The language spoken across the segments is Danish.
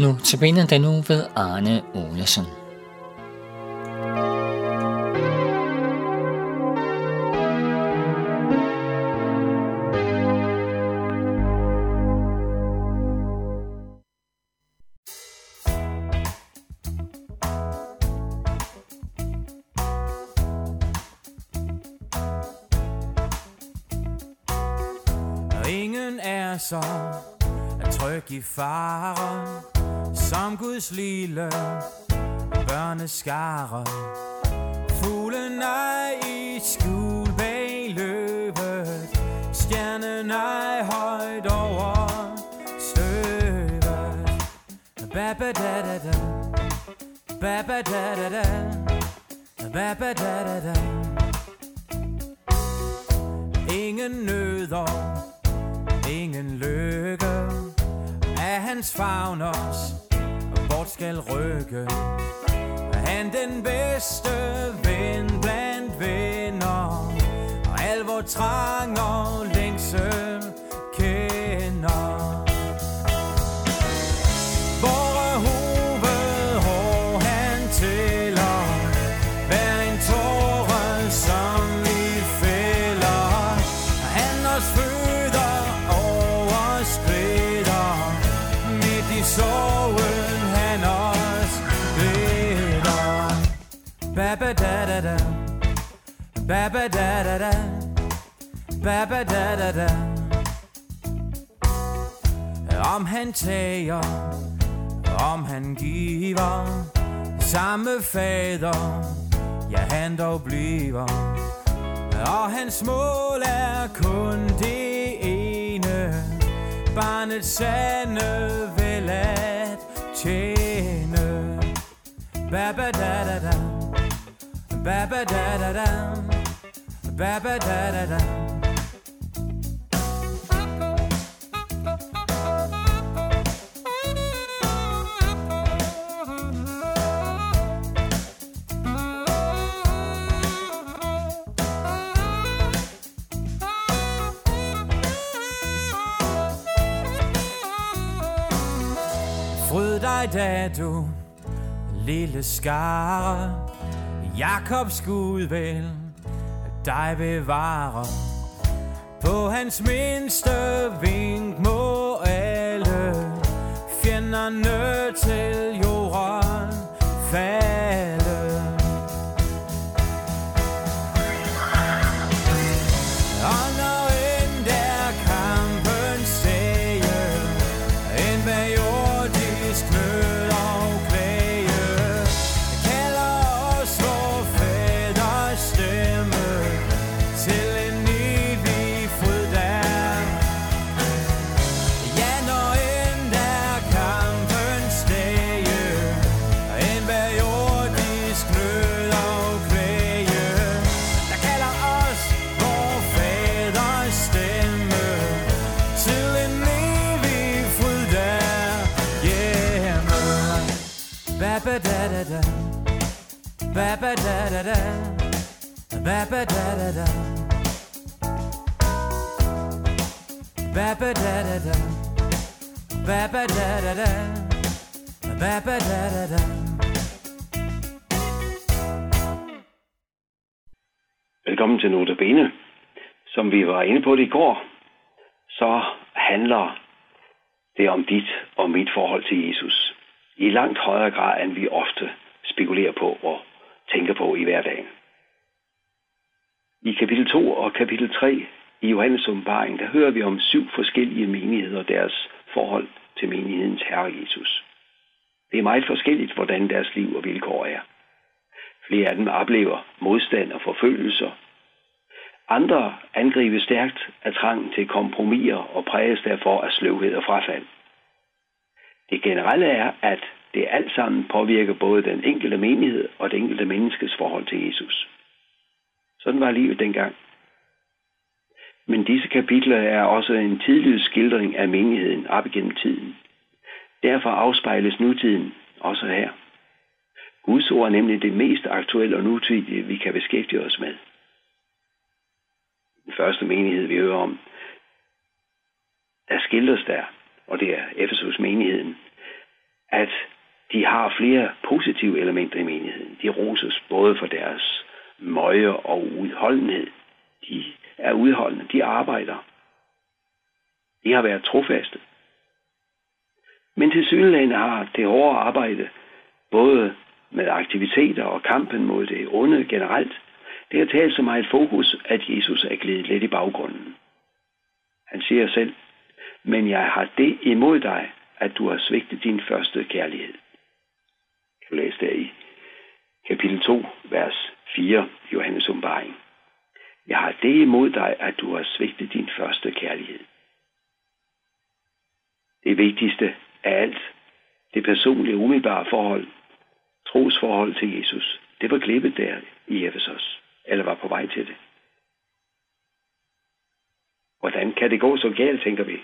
Nu til benet den nu ved Arne Olesen. Ingen er så tryg i fare som Guds lille børneskare. Fuglene i skjul bag løbet. Stjernen er højt over støvet. Baba da da da. Baba da da da. Baba da da da. Ingen nøder ingen lykke. Af hans favn os bort skal rykke. Han den bedste ven blandt venner? Og al vor trang og længsel Baba da da da Om han tager om han giver samme fader, ja han dog bliver. Og hans mål er kun det ene, barnets sande vel at tjene. Baba da da da, baba da da da, baba da da da. Da du lille skare. Jakobs Gud vel dig bevare På hans mindste vink må alle Fjenderne til jorden. Falde ba da da da Baba da da da Baba da da da Baba da da da Baba da da da Baba da da da Velkommen til Notabene. Som vi var inde på det i går, så handler det om dit og mit forhold til Jesus. I langt højere grad, end vi ofte spekulerer på og tænker på i hverdagen. I kapitel 2 og kapitel 3 i Johannes åbenbaring, der hører vi om syv forskellige menigheder og deres forhold til menighedens herre Jesus. Det er meget forskelligt, hvordan deres liv og vilkår er. Flere af dem oplever modstand og forfølgelser. Andre angribes stærkt af trangen til kompromiser og præges derfor af sløvhed og frafald. Det generelle er, at det alt sammen påvirker både den enkelte menighed og det enkelte menneskes forhold til Jesus. Sådan var livet dengang. Men disse kapitler er også en tidlig skildring af menigheden op igennem tiden. Derfor afspejles nutiden også her. Guds ord er nemlig det mest aktuelle og nutidige, vi kan beskæftige os med. Den første menighed, vi hører om, der skildres der, og det er Efesus menigheden, at de har flere positive elementer i menigheden. De roses både for deres møje og udholdenhed. De er udholdende, de arbejder. De har været trofaste. Men til synligheden har det hårde arbejde, både med aktiviteter og kampen mod det onde generelt, det har talt så meget fokus, at Jesus er glædet lidt i baggrunden. Han siger selv, men jeg har det imod dig, at du har svigtet din første kærlighed. Kan du læse der i kapitel 2, vers 4, Johannes åbenbaring. Jeg har det imod dig, at du har svigtet din første kærlighed. Det vigtigste af alt, det personlige umiddelbare forhold, trosforhold til Jesus, det var klippet der i Efesos, eller var på vej til det. Hvordan kan det gå så galt, tænker vi?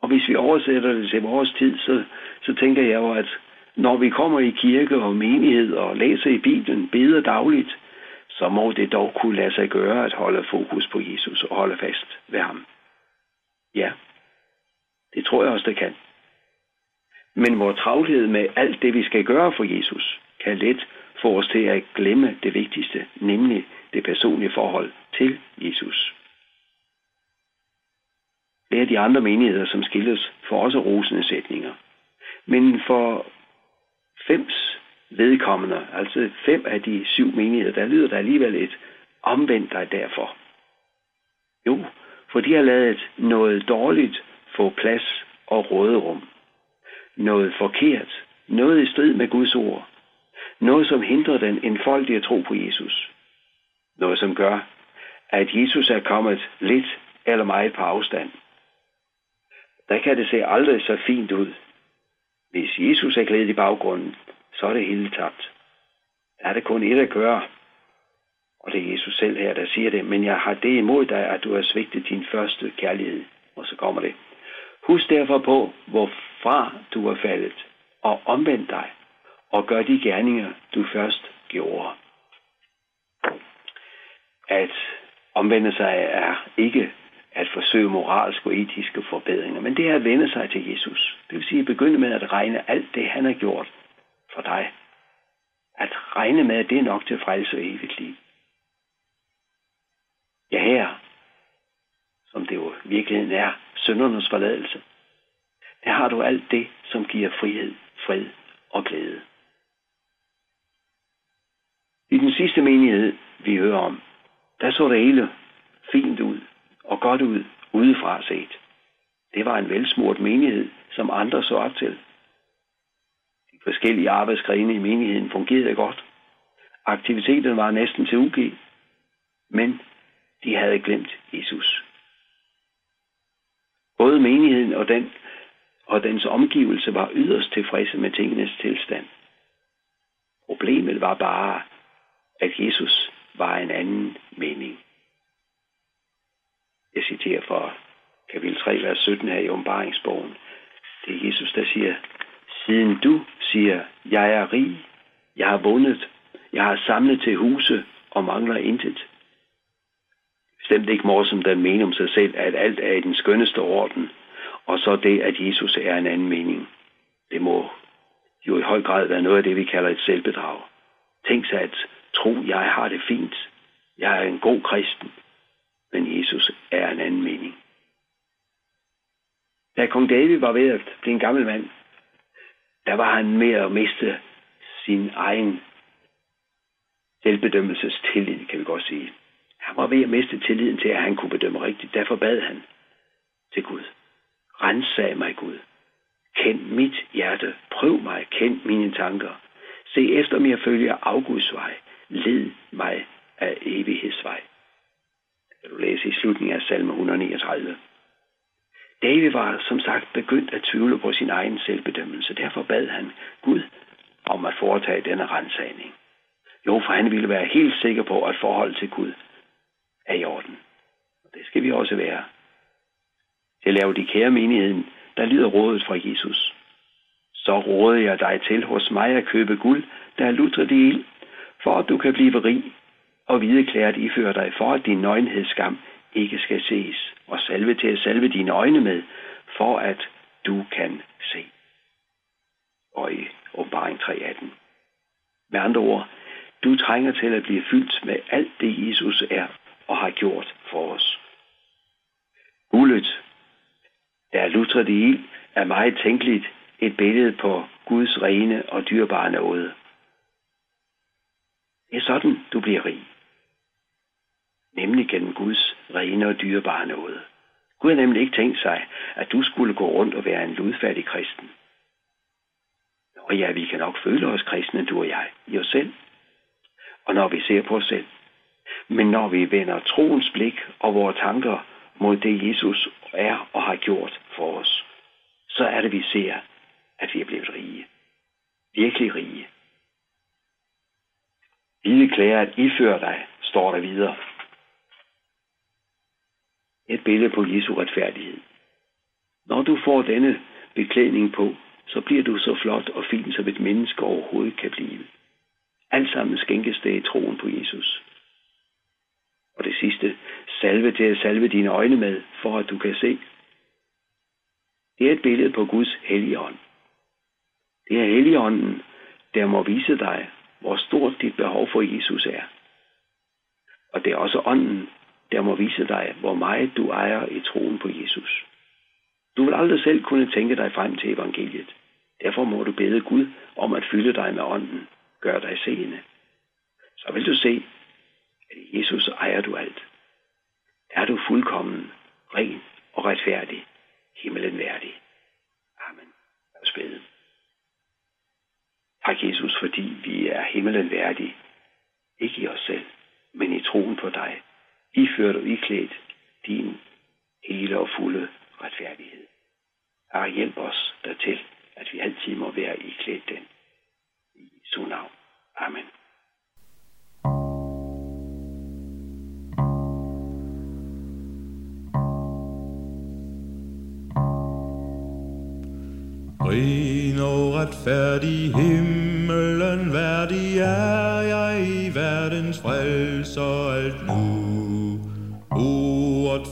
Og hvis vi oversætter det til vores tid, så, så tænker jeg jo, at når vi kommer i kirke og menighed og læser i Bibelen, beder dagligt, så må det dog kunne lade sig gøre at holde fokus på Jesus og holde fast ved ham. Ja, det tror jeg også, det kan. Men vores travlhed med alt det, vi skal gøre for Jesus, kan let få os til at glemme det vigtigste, nemlig det personlige forhold til Jesus. Det er de andre menigheder, som skilles for også rosende sætninger. Men for fems vedkommende, altså fem af de syv menigheder, der lyder der alligevel et omvendt dig derfor. Jo, for de har lavet noget dårligt få plads og råderum. Noget forkert, noget i strid med Guds ord. Noget, som hindrer den enfoldige tro på Jesus. Noget, som gør, at Jesus er kommet lidt eller meget på afstand. Der kan det se aldrig så fint ud. Hvis Jesus er glædet i baggrunden, så er det hele tabt. Der er det kun et at gøre. Og det er Jesus selv her, der siger det. Men jeg har det imod dig, at du har svigtet din første kærlighed. Og så kommer det. Husk derfor på, hvorfra du er faldet, og omvend dig, og gør de gerninger, du først gjorde. At omvende sig er ikke at forsøge moralske og etiske forbedringer, men det er at vende sig til Jesus. Det vil sige at begynde med at regne alt det, han har gjort for dig. At regne med, at det er nok til frelse og evigt liv. Ja, her, som det jo virkeligheden er, syndernes forladelse. Der har du alt det, som giver frihed, fred og glæde. I den sidste menighed, vi hører om, der så det hele fint ud og godt ud udefra set. Det var en velsmurt menighed, som andre så op til. De forskellige arbejdsgrene i menigheden fungerede godt. Aktiviteten var næsten til UG, men de havde glemt Jesus. Både menigheden og, den, og dens omgivelse var yderst tilfredse med tingenes tilstand. Problemet var bare, at Jesus var en anden mening. Jeg citerer fra kapitel 3, vers 17 her i åbenbaringsbogen. Det er Jesus, der siger, Siden du siger, jeg er rig, jeg har vundet, jeg har samlet til huse og mangler intet. Bestemt ikke morsomt den mener om sig selv, at alt er i den skønneste orden, og så det, at Jesus er en anden mening. Det må jo i høj grad være noget af det, vi kalder et selvbedrag. Tænk sig at tro, jeg har det fint. Jeg er en god kristen. Men Jesus er en anden mening. Da kong David var ved at blive en gammel mand, der var han med at miste sin egen selvbedømmelsestillid, kan vi godt sige. Han var ved at miste tilliden til, at han kunne bedømme rigtigt. Derfor bad han til Gud. Rensag mig, Gud. Kend mit hjerte. Prøv mig. Kend mine tanker. Se efter mig følger følge vej. Led mig af evighedsvej. Kan du læse i slutningen af salme 139. David var som sagt begyndt at tvivle på sin egen selvbedømmelse. Derfor bad han Gud om at foretage denne rensagning. Jo, for han ville være helt sikker på, at forholdet til Gud er i orden. Og det skal vi også være. Til lave de kære menigheden, der lyder rådet fra Jesus. Så råder jeg dig til hos mig at købe guld, der er lutret i ild, for at du kan blive rig og hvideklæret ifører dig, for at din nøgenhedsskam ikke skal ses, og salve til at salve dine øjne med, for at du kan se. og i åbenbaring 3.18. Med andre ord, du trænger til at blive fyldt med alt det, Jesus er og har gjort for os. Guldet, der er lutret i ild, er meget tænkeligt et billede på Guds rene og dyrbare nåde. Det er sådan, du bliver rig. Nemlig gennem Guds rene og dyrebare nåde. Gud har nemlig ikke tænkt sig, at du skulle gå rundt og være en ludfattig kristen. Og ja, vi kan nok føle os kristne, du og jeg, i os selv. Og når vi ser på os selv. Men når vi vender troens blik og vores tanker mod det, Jesus er og har gjort for os, så er det, vi ser, at vi er blevet rige. Virkelig rige. Hvide klæder at iføre dig, står der videre. Et billede på Jesu retfærdighed. Når du får denne beklædning på, så bliver du så flot og fin, som et menneske overhovedet kan blive. Alt sammen skænkes det i troen på Jesus. Og det sidste, salve til at salve dine øjne med, for at du kan se. Det er et billede på Guds hellige ånd. Det er helligånden, der må vise dig, hvor stort dit behov for Jesus er. Og det er også ånden, der må vise dig, hvor meget du ejer i troen på Jesus. Du vil aldrig selv kunne tænke dig frem til evangeliet. Derfor må du bede Gud om at fylde dig med ånden. Gør dig seende. Så vil du se, at i Jesus ejer du alt. Er du fuldkommen, ren og retfærdig, himmelen værdig. Amen. Lad os bede. Tak, Jesus, fordi vi er himmelen værdige. Ikke i os selv, men i troen på dig. Iført og iklædt din hele og fulde retfærdighed. Herre, hjælp os dertil, at vi altid må være iklædt den. I Jesu navn. Amen. Ren og retfærdig himmelen værdig er jeg i verdens frelser alt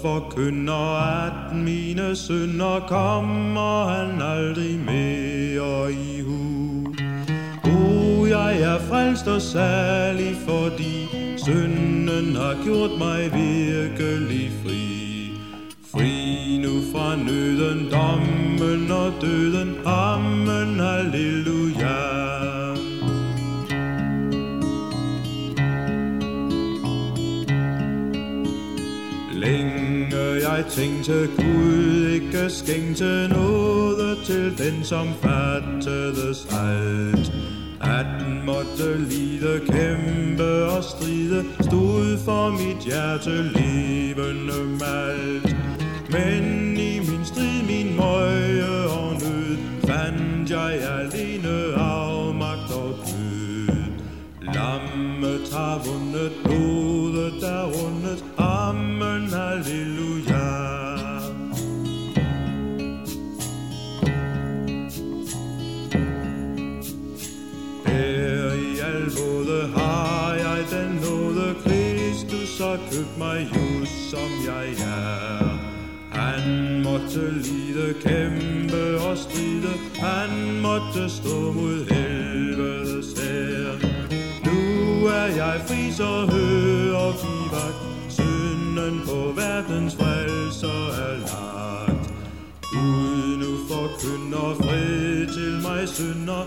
forkynder, at mine synder kommer han aldrig mere i hu. O, jeg er frelst og særlig, fordi synden har gjort mig virkelig fri. Fri nu fra nøden, dommen og døden, amen, halleluja. Jeg tænkte Gud ikke skænkte noget til den, som fattedes alt. At den måtte lide, kæmpe og stride, stod for mit hjerte levende malt. Men i min strid, min møje og nød, fandt jeg alene afmagt og død. Lammet har vundet, blodet er rundet, som jeg er. Han måtte lide, kæmpe og stride, han måtte stå mod helvedes her. Nu er jeg fri, så hører og vagt, synden på verdens frelser er lagt. Gud nu forkynder fred til mig synder,